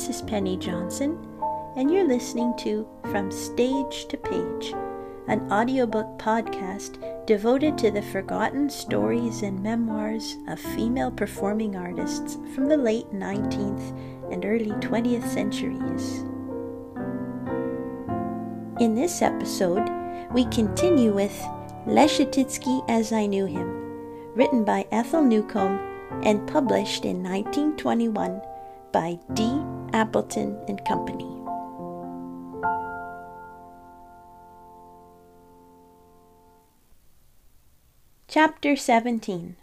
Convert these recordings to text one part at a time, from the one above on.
This is Penny Johnson, and you're listening to From Stage to Page, an audiobook podcast devoted to the forgotten stories and memoirs of female performing artists from the late 19th and early 20th centuries. In this episode, we continue with Leschetizky as I Knew Him, written by Ethel Newcomb and published in 1921 by D. Appleton and Company. Chapter 17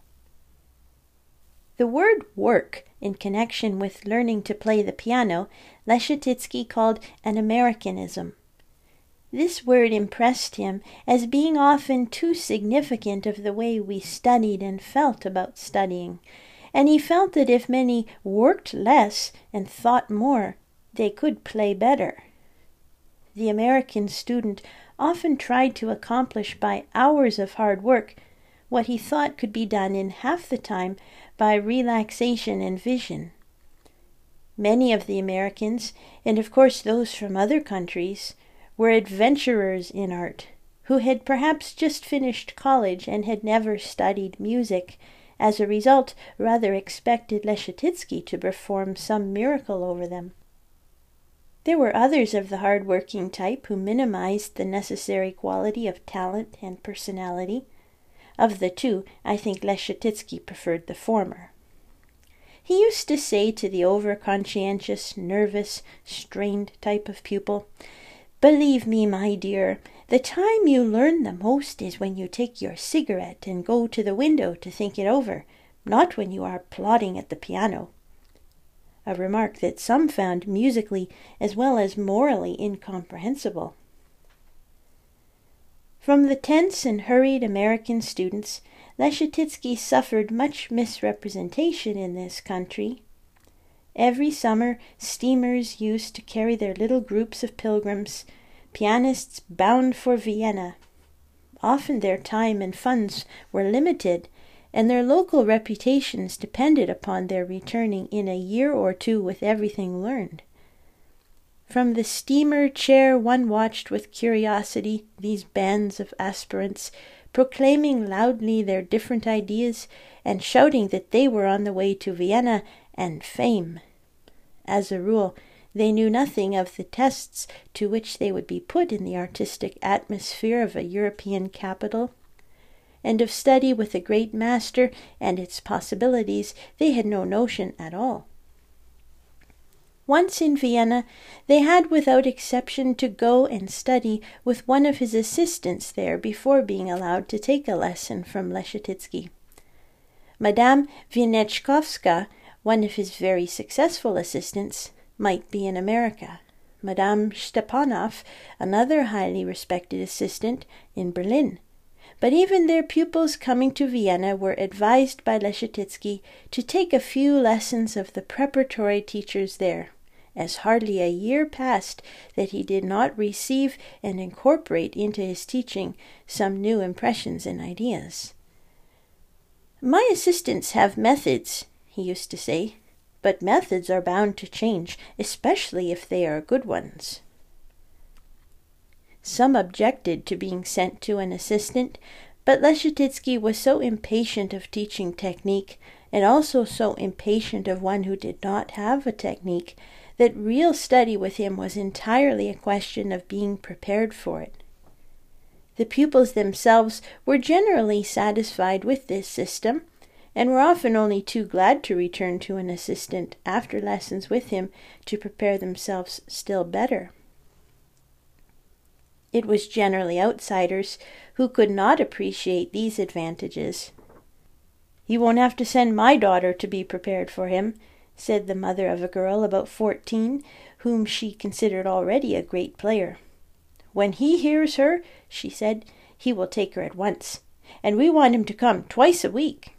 The word work in connection with learning to play the piano, Leschetizky called an Americanism. This word impressed him as being often too significant of the way we studied and felt about studying, and he felt that if many worked less and thought more, they could play better. The American student often tried to accomplish by hours of hard work what he thought could be done in half the time by relaxation and vision. Many of the Americans, and of course those from other countries, were adventurers in art, who had perhaps just finished college and had never studied music. As a result, rather expected Leschetizky to perform some miracle over them. There were others of the hard-working type who minimized the necessary quality of talent and personality. Of the two, I think Leschetizky preferred the former. He used to say to the over-conscientious, nervous, strained type of pupil, Believe me, my dear, the time you learn the most is when you take your cigarette and go to the window to think it over, not when you are plodding at the piano. A remark that some found musically as well as morally incomprehensible. From the tense and hurried American students, Leschetizky suffered much misrepresentation in this country Every summer, steamers used to carry their little groups of pilgrims, pianists bound for Vienna. Often their time and funds were limited, and their local reputations depended upon their returning in a year or two with everything learned. From the steamer chair one watched with curiosity these bands of aspirants proclaiming loudly their different ideas and shouting that they were on the way to Vienna and fame. As a rule, they knew nothing of the tests to which they would be put in the artistic atmosphere of a European capital. And of study with a great master and its possibilities they had no notion at all. Once in Vienna, they had without exception to go and study with one of his assistants there before being allowed to take a lesson from Leschetizky. Madame Wienieczkowska one of his very successful assistants might be in America. Madame Stepanov, another highly respected assistant, in Berlin. But even their pupils coming to Vienna were advised by Leschetizky to take a few lessons of the preparatory teachers there, as hardly a year passed that he did not receive and incorporate into his teaching some new impressions and ideas. My assistants have methods, he used to say, but methods are bound to change, especially if they are good ones. Some objected to being sent to an assistant, but Leschetizky was so impatient of teaching technique, and also so impatient of one who did not have a technique, that real study with him was entirely a question of being prepared for it. The pupils themselves were generally satisfied with this system, and were often only too glad to return to an assistant after lessons with him to prepare themselves still better. It was generally outsiders who could not appreciate these advantages. You won't have to send my daughter to be prepared for him, said the mother of a girl about fourteen, whom she considered already a great player. When he hears her, she said, he will take her at once, and we want him to come twice a week.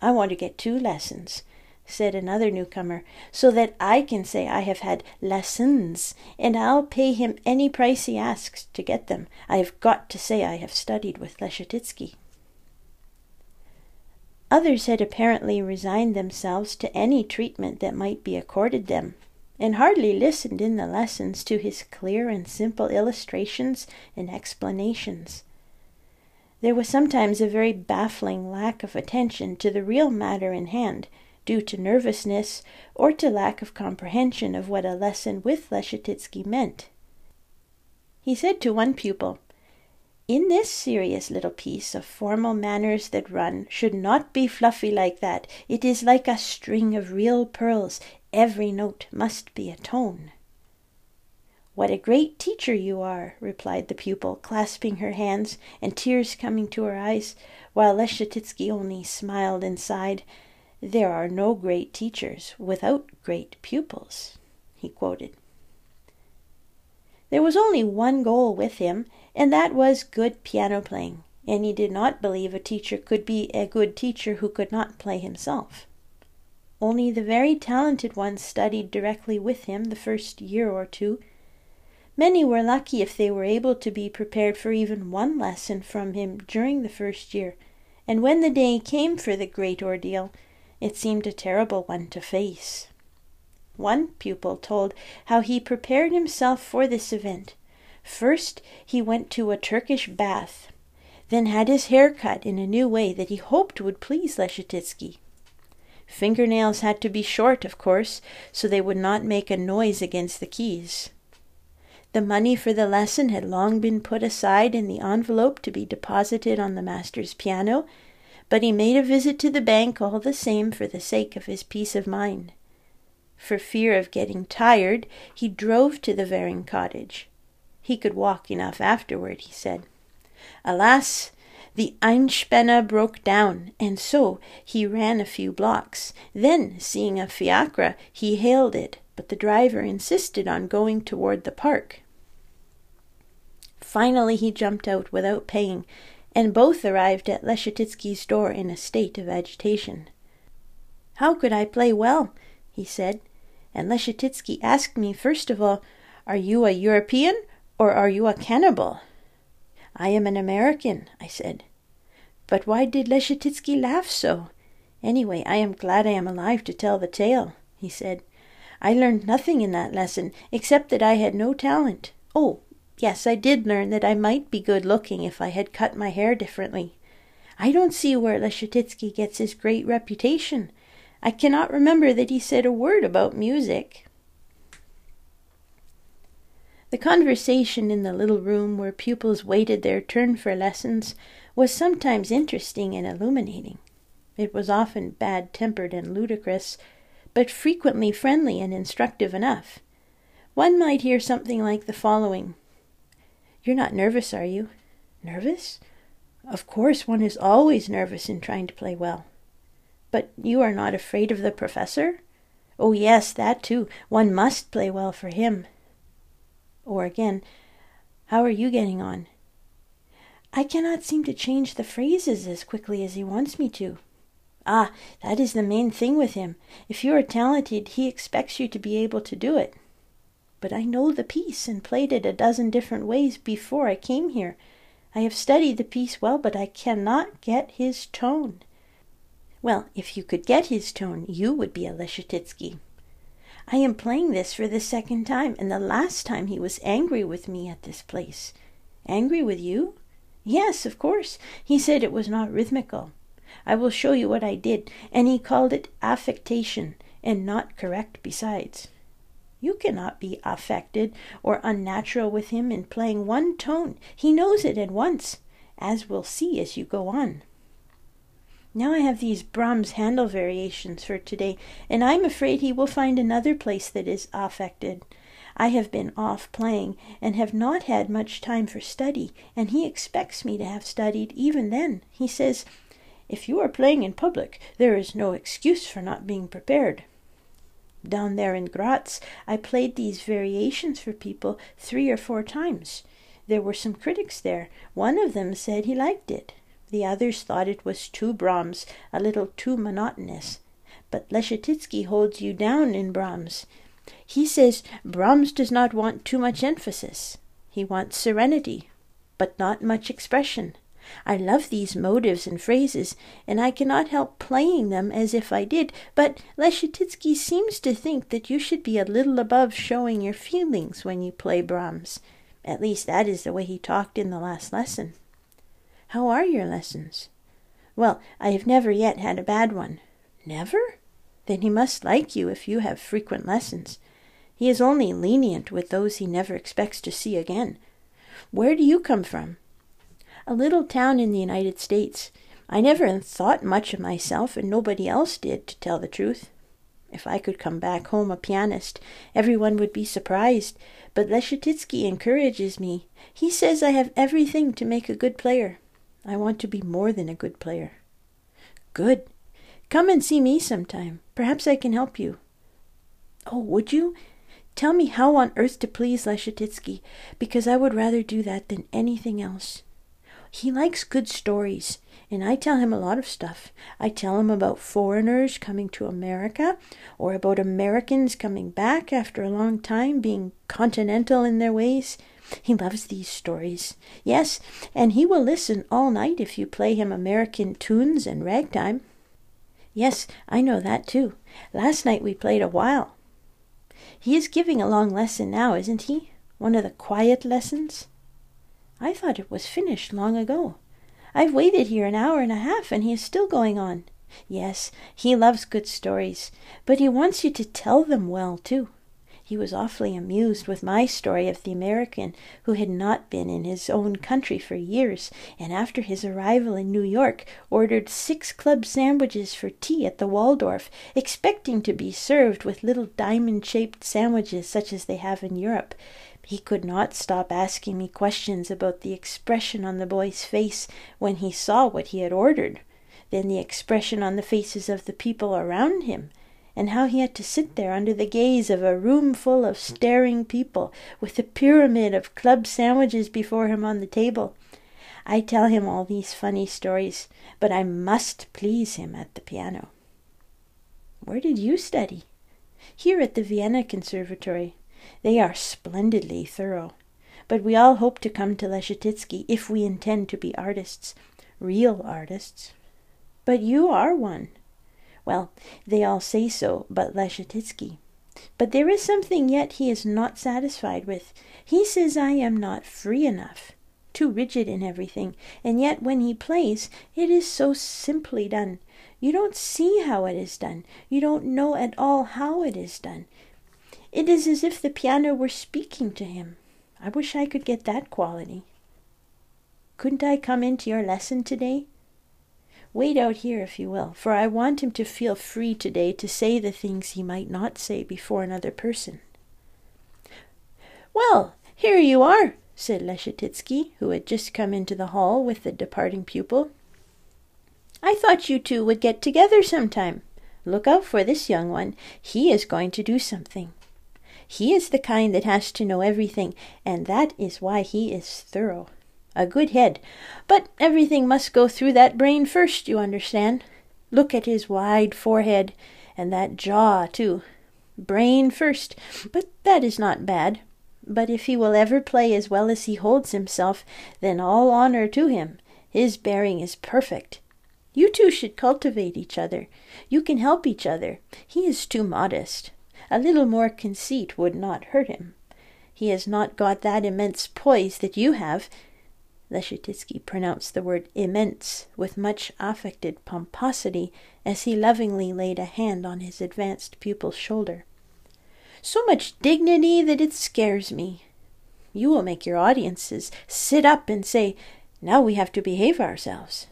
I want to get two lessons, said another newcomer, so that I can say I have had lessons, and I'll pay him any price he asks to get them. I have got to say I have studied with Leschetizky. Others had apparently resigned themselves to any treatment that might be accorded them. and hardly listened in the lessons to his clear and simple illustrations and explanations. There was sometimes a very baffling lack of attention to the real matter in hand, due to nervousness or to lack of comprehension of what a lesson with Leschetizky meant. He said to one pupil, in this serious little piece of formal manners that run should not be fluffy like that. It is like a string of real pearls. Every note must be a tone. What a great teacher you are, replied the pupil, clasping her hands and tears coming to her eyes, while Leschetizky only smiled and sighed. There are no great teachers without great pupils, he quoted. There was only one goal with him, and that was good piano playing, and he did not believe a teacher could be a good teacher who could not play himself. Only the very talented ones studied directly with him the first year or two. Many were lucky if they were able to be prepared for even one lesson from him during the first year, and when the day came for the great ordeal, it seemed a terrible one to face. One pupil told how he prepared himself for this event. First, he went to a Turkish bath, then had his hair cut in a new way that he hoped would please Leschetizky. Fingernails had to be short, of course, so they would not make a noise against the keys. The money for the lesson had long been put aside in the envelope to be deposited on the master's piano, but he made a visit to the bank all the same for the sake of his peace of mind. For fear of getting tired, he drove to the Währing cottage. He could walk enough afterward, he said. Alas, the Einspänner broke down, and so he ran a few blocks. Then, seeing a fiacre, he hailed it, but the driver insisted on going toward the park. Finally, he jumped out without paying, and both arrived at Leschetizky's door in a state of agitation. How could I play well? he said, and Leschetizky asked me first of all, Are you a European or are you a cannibal? I am an American, I said. But why did Leschetizky laugh so? Anyway, I am glad I am alive to tell the tale, he said. I learned nothing in that lesson, except that I had no talent. Oh, Yes, I did learn that I might be good looking if I had cut my hair differently. I don't see where Leschetizky gets his great reputation. I cannot remember that he said a word about music. The conversation in the little room where pupils waited their turn for lessons was sometimes interesting and illuminating. It was often bad tempered and ludicrous, but frequently friendly and instructive enough. One might hear something like the following you're not nervous, are you? Nervous? Of course, one is always nervous in trying to play well. But you are not afraid of the professor? Oh, yes, that too. One must play well for him. Or again, how are you getting on? I cannot seem to change the phrases as quickly as he wants me to. Ah, that is the main thing with him. If you are talented, he expects you to be able to do it but I know the piece and played it a dozen different ways before I came here. I have studied the piece well, but I cannot get his tone. Well, if you could get his tone, you would be a Leschetizky. I am playing this for the second time, and the last time he was angry with me at this place. Angry with you? Yes, of course. He said it was not rhythmical. I will show you what I did, and he called it affectation, and not correct besides. You cannot be affected or unnatural with him in playing one tone. He knows it at once, as we'll see as you go on. Now I have these Brahms Handel variations for today, and I'm afraid he will find another place that is affected. I have been off playing and have not had much time for study, and he expects me to have studied even then. He says, If you are playing in public, there is no excuse for not being prepared down there in Graz, I played these variations for people three or four times. There were some critics there. One of them said he liked it. The others thought it was too Brahms, a little too monotonous. But Leschetizky holds you down in Brahms. He says Brahms does not want too much emphasis. He wants serenity, but not much expression. I love these motives and phrases, and I cannot help playing them as if I did, but Leschetizky seems to think that you should be a little above showing your feelings when you play Brahms. At least that is the way he talked in the last lesson. How are your lessons? Well, I have never yet had a bad one. Never? Then he must like you if you have frequent lessons. He is only lenient with those he never expects to see again. Where do you come from? A little town in the United States. I never thought much of myself, and nobody else did, to tell the truth. If I could come back home a pianist, everyone would be surprised, but Leschetizky encourages me. He says I have everything to make a good player. I want to be more than a good player. Good. Come and see me sometime. Perhaps I can help you. Oh, would you? Tell me how on earth to please Leschetizky, because I would rather do that than anything else. He likes good stories, and I tell him a lot of stuff. I tell him about foreigners coming to America, or about Americans coming back after a long time, being continental in their ways. He loves these stories. Yes, and he will listen all night if you play him American tunes and ragtime. Yes, I know that too. Last night we played a while. He is giving a long lesson now, isn't he? One of the quiet lessons? I thought it was finished long ago. I've waited here an hour and a half, and he is still going on. Yes, he loves good stories, but he wants you to tell them well, too. He was awfully amused with my story of the American who had not been in his own country for years, and after his arrival in New York ordered six club sandwiches for tea at the Waldorf, expecting to be served with little diamond shaped sandwiches such as they have in Europe. He could not stop asking me questions about the expression on the boy's face when he saw what he had ordered, then the expression on the faces of the people around him, and how he had to sit there under the gaze of a room full of staring people, with a pyramid of club sandwiches before him on the table. I tell him all these funny stories, but I must please him at the piano. Where did you study? Here at the Vienna Conservatory. They are splendidly thorough. But we all hope to come to Leschetizky if we intend to be artists, real artists. But you are one. Well, they all say so, but Leschetizky. But there is something yet he is not satisfied with. He says I am not free enough, too rigid in everything, and yet when he plays, it is so simply done. You don't see how it is done. You don't know at all how it is done. It is as if the piano were speaking to him. I wish I could get that quality. Couldn't I come into your lesson today? Wait out here, if you will, for I want him to feel free today to say the things he might not say before another person. Well, here you are, said Leschetizky, who had just come into the hall with the departing pupil. I thought you two would get together sometime. Look out for this young one. He is going to do something. He is the kind that has to know everything, and that is why he is thorough a good head. But everything must go through that brain first, you understand. Look at his wide forehead, and that jaw, too. Brain first, but that is not bad. But if he will ever play as well as he holds himself, then all honor to him. His bearing is perfect. You two should cultivate each other. You can help each other. He is too modest. A little more conceit would not hurt him. He has not got that immense poise that you have, Leschetizky pronounced the word immense with much affected pomposity as he lovingly laid a hand on his advanced pupil's shoulder. So much dignity that it scares me. You will make your audiences sit up and say, Now we have to behave ourselves.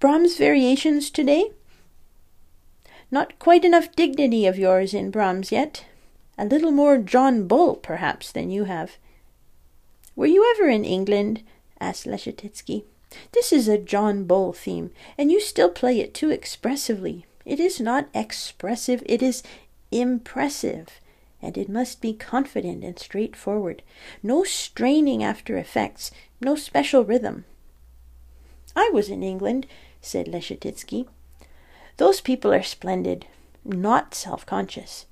Brahms variations today? Not quite enough dignity of yours in Brahms yet. A little more John Bull, perhaps, than you have. Were you ever in England? Asked Leschetizky. This is a John Bull theme, and you still play it too expressively. It is not expressive, it is impressive, and it must be confident and straightforward. No straining after effects, no special rhythm. I was in England, said Leschetizky. Those people are splendid, not self conscious.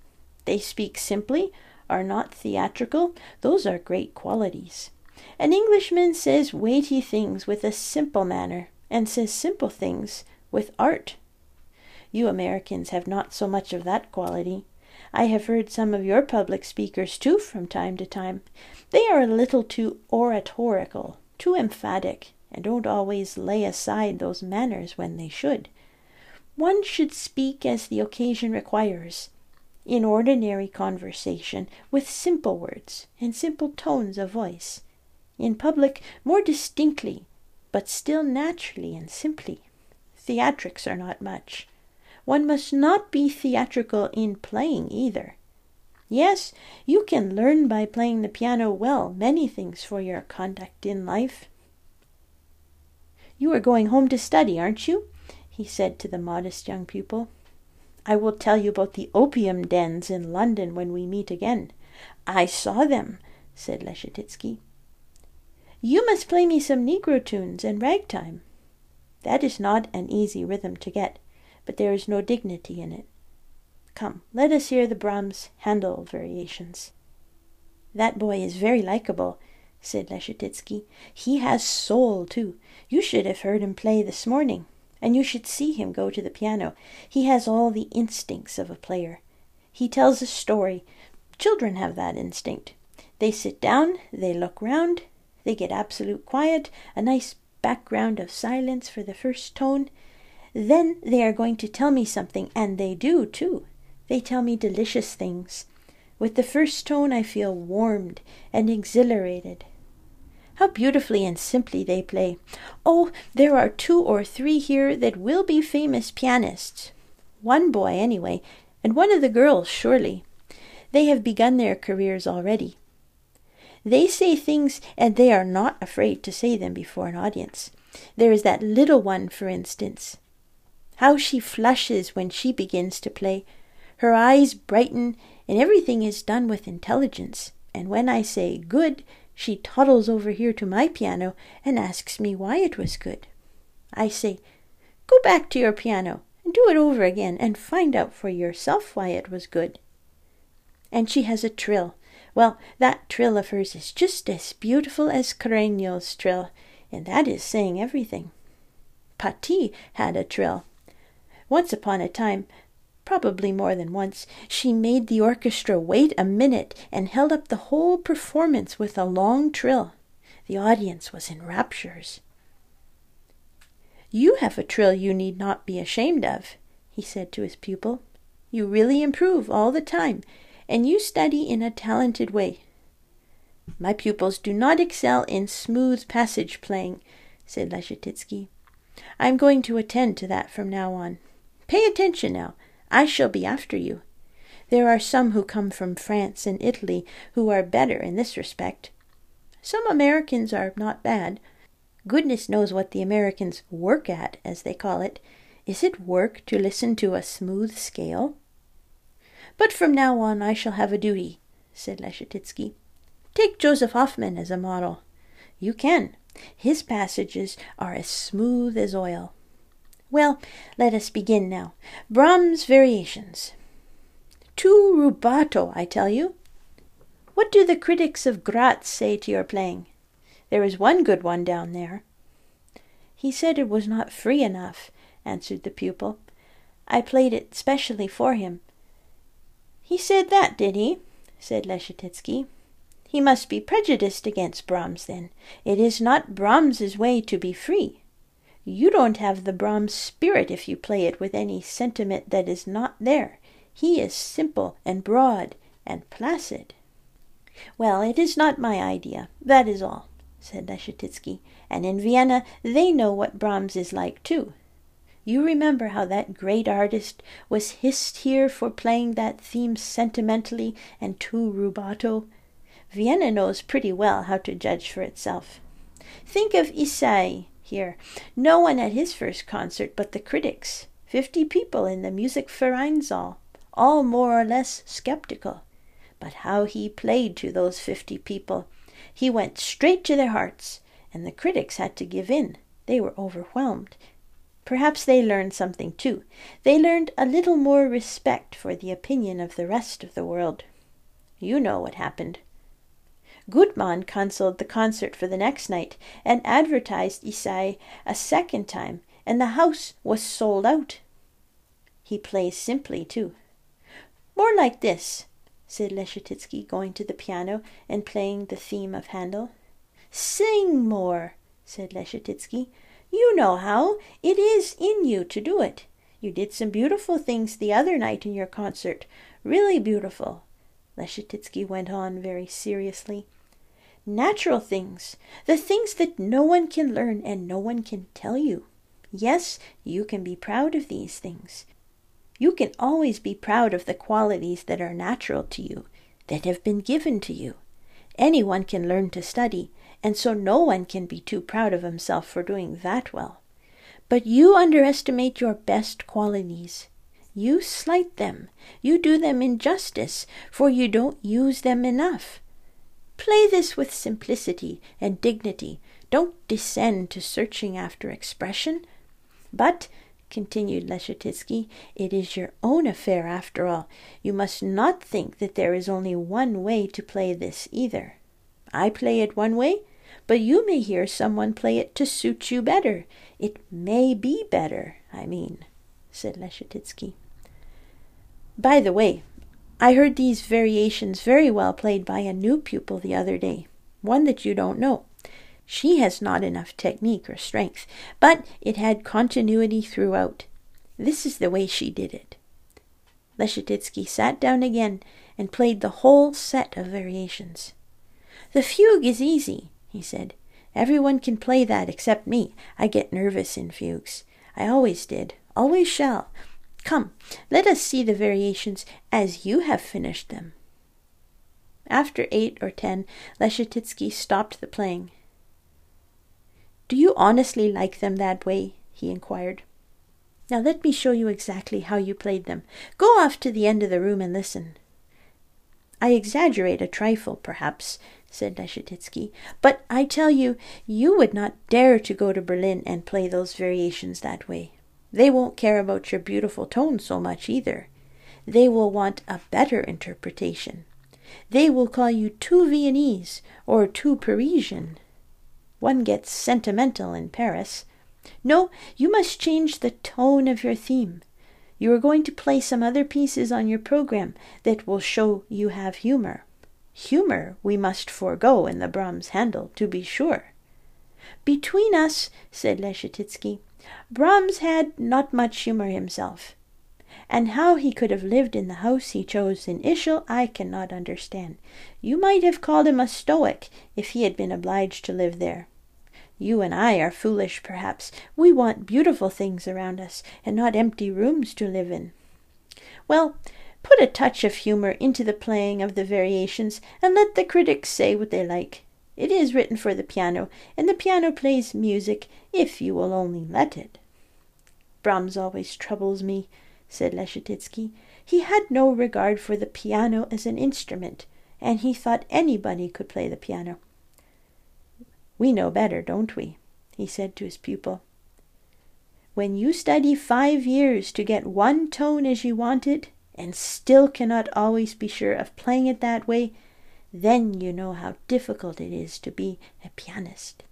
They speak simply, are not theatrical. Those are great qualities. An Englishman says weighty things with a simple manner, and says simple things with art. You Americans have not so much of that quality. I have heard some of your public speakers, too, from time to time. They are a little too oratorical, too emphatic, and don't always lay aside those manners when they should. One should speak as the occasion requires, in ordinary conversation, with simple words and simple tones of voice, in public more distinctly, but still naturally and simply. Theatrics are not much. One must not be theatrical in playing either. Yes, you can learn by playing the piano well many things for your conduct in life. You are going home to study, aren't you? he said to the modest young pupil. I will tell you about the opium dens in London when we meet again. I saw them, said Leschetizky. You must play me some Negro tunes and ragtime. That is not an easy rhythm to get but there is no dignity in it. Come, let us hear the Brahms Handel variations. That boy is very likable, said Leschetizky. He has soul, too. You should have heard him play this morning, and you should see him go to the piano. He has all the instincts of a player. He tells a story. Children have that instinct. They sit down, they look round, they get absolute quiet, a nice background of silence for the first tone, then they are going to tell me something, and they do, too. They tell me delicious things. With the first tone, I feel warmed and exhilarated. How beautifully and simply they play. Oh, there are two or three here that will be famous pianists. One boy, anyway, and one of the girls, surely. They have begun their careers already. They say things, and they are not afraid to say them before an audience. There is that little one, for instance. How she flushes when she begins to play. Her eyes brighten, and everything is done with intelligence. And when I say good, she toddles over here to my piano and asks me why it was good. I say, Go back to your piano and do it over again and find out for yourself why it was good. And she has a trill. Well, that trill of hers is just as beautiful as Carreño's trill, and that is saying everything. Patti had a trill. Once upon a time, probably more than once, she made the orchestra wait a minute and held up the whole performance with a long trill. The audience was in raptures. You have a trill you need not be ashamed of, he said to his pupil. You really improve all the time, and you study in a talented way. My pupils do not excel in smooth passage playing, said Leschetizky. I am going to attend to that from now on. Pay attention now. I shall be after you. There are some who come from France and Italy who are better in this respect. Some Americans are not bad. Goodness knows what the Americans work at, as they call it. Is it work to listen to a smooth scale? But from now on I shall have a duty, said Leschetizky. Take Josef Hofmann as a model. You can. His passages are as smooth as oil. Well, let us begin now. Brahms' Variations. Tu rubato, I tell you. What do the critics of Graz say to your playing? There is one good one down there. He said it was not free enough, answered the pupil. I played it specially for him. He said that, did he? said Leschetizky. He must be prejudiced against Brahms, then. It is not Brahms's way to be free. You don't have the Brahms spirit if you play it with any sentiment that is not there. He is simple and broad and placid. Well, it is not my idea, that is all, said Leschetizky, and in Vienna they know what Brahms is like too. You remember how that great artist was hissed here for playing that theme sentimentally and too rubato? Vienna knows pretty well how to judge for itself. Think of Ysaÿe, here. No one at his first concert but the critics. Fifty people in the Musikvereinssaal, all more or less skeptical. But how he played to those fifty people! He went straight to their hearts, and the critics had to give in. They were overwhelmed. Perhaps they learned something too. They learned a little more respect for the opinion of the rest of the world. You know what happened. Gutmann cancelled the concert for the next night and advertised Ysaÿe a second time, and the house was sold out. He plays simply, too. More like this, said Leschetizky, going to the piano and playing the theme of Handel. Sing more, said Leschetizky. You know how. It is in you to do it. You did some beautiful things the other night in your concert. Really beautiful. Leschetizky went on very seriously. Natural things, the things that no one can learn and no one can tell you. Yes, you can be proud of these things. You can always be proud of the qualities that are natural to you, that have been given to you. Anyone can learn to study, and so no one can be too proud of himself for doing that well. But you underestimate your best qualities. You slight them. You do them injustice, for you don't use them enough. Play this with simplicity and dignity. Don't descend to searching after expression. But, continued Leschetizky, it is your own affair after all. You must not think that there is only one way to play this either. I play it one way, but you may hear someone play it to suit you better. It may be better, I mean, said Leschetizky. By the way, I heard these variations very well played by a new pupil the other day, one that you don't know. She has not enough technique or strength, but it had continuity throughout. This is the way she did it. Leschetizky sat down again and played the whole set of variations. The fugue is easy, he said. Everyone can play that except me. I get nervous in fugues. I always did, always shall. Come, let us see the variations as you have finished them. After eight or ten, Leschetizky stopped the playing. Do you honestly like them that way? he inquired. Now let me show you exactly how you played them. Go off to the end of the room and listen. I exaggerate a trifle, perhaps, said Leschetizky, but I tell you, you would not dare to go to Berlin and play those variations that way. They won't care about your beautiful tone so much either. They will want a better interpretation. They will call you too Viennese or too Parisian. One gets sentimental in Paris. No, you must change the tone of your theme. You are going to play some other pieces on your program that will show you have humor. Humor we must forego in the Brahms Handel, to be sure. Between us, said Leschetizky, Brahms had not much humor himself, and how he could have lived in the house he chose in Ischl I cannot understand. You might have called him a stoic if he had been obliged to live there. You and I are foolish, perhaps. We want beautiful things around us, and not empty rooms to live in. Well, put a touch of humor into the playing of the variations, and let the critics say what they like. It is written for the piano, and the piano plays music if you will only let it. Brahms always troubles me, said Leschetizky. He had no regard for the piano as an instrument, and he thought anybody could play the piano. We know better, don't we? he said to his pupil. When you study five years to get one tone as you want it, and still cannot always be sure of playing it that way, then you know how difficult it is to be a pianist.